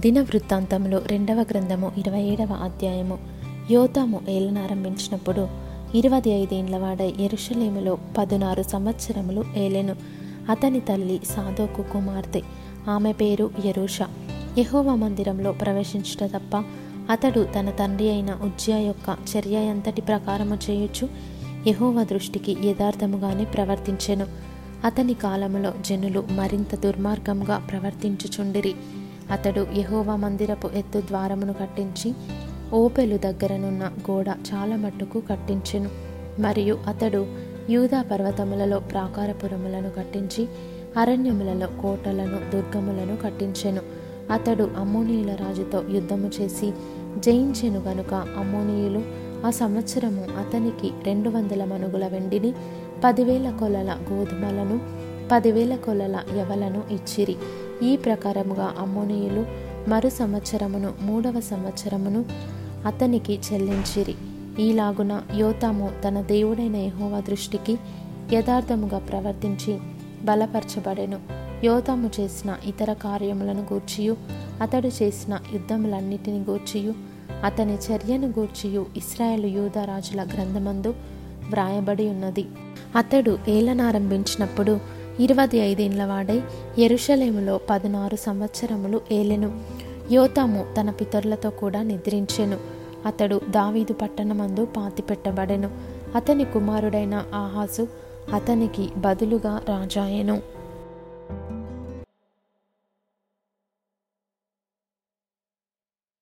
దిన వృత్తాంతములు రెండవ గ్రంథము ఇరవై ఏడవ అధ్యాయము. యోతాము ఏలనారంభించినప్పుడు ఇరవై ఐదేండ్ల వాడై ఎరుషలేములో పదునారు సంవత్సరములు ఏలెను. అతని తల్లి సాధోకు కుమార్తె. ఆమె పేరు ఎరుష యహోవ మందిరంలో ప్రవేశించుట తప్ప అతడు తన తండ్రి అయిన ఉజ్జయ యొక్క చర్య ఎంతటి ప్రకారము చేయొచ్చు యహోవ దృష్టికి యథార్థముగానే ప్రవర్తించెను. అతని కాలములో జనులు మరింత దుర్మార్గంగా ప్రవర్తించుచుండిరి. అతడు యహోవా మందిరపు ఎత్తు ద్వారమును కట్టించి ఓపెలు దగ్గరనున్న గోడ చాలా మట్టుకు కట్టించెను. మరియు అతడు యూదా పర్వతములలో ప్రాకారపురములను కట్టించి అరణ్యములలో కోటలను దుర్గములను కట్టించెను. అతడు అమ్మోనీయుల రాజుతో యుద్ధము చేసి జయించెను గనుక అమ్మోనీయులు ఆ సంవత్సరము అతనికి రెండు వందల మనుగుల వెండిని పదివేల కొలల గోధుమలను పదివేల కొలల యవలను ఇచ్చిరి. ఈ ప్రకారముగా అమ్మోనీయులు మరు సంవత్సరమును మూడవ సంవత్సరమును అతనికి చెల్లించిరి. ఈలాగున యోతాము తన దేవుడైన యహోవా దృష్టికి యథార్థముగా ప్రవర్తించి బలపరచబడెను. యోతాము చేసిన ఇతర కార్యములను గూర్చియు అతడు చేసిన యుద్ధములన్నిటిని గూర్చియు అతని చర్యను గూర్చియు ఇస్రాయేల్ యూదా రాజుల గ్రంథమందు వ్రాయబడి ఉన్నది. అతడు ఏలనారంభించినప్పుడు ఇరవై ఐదేండ్ల వాడై ఎరుషలేములో పదినారు సంవత్సరములు ఏలెను. యోతాము తన పితరులతో కూడా నిద్రించెను. అతడు దావీదు పట్టణమందు పాతిపెట్టబడెను. అతని కుమారుడైన ఆహాసు అతనికి బదులుగా రాజాయెను.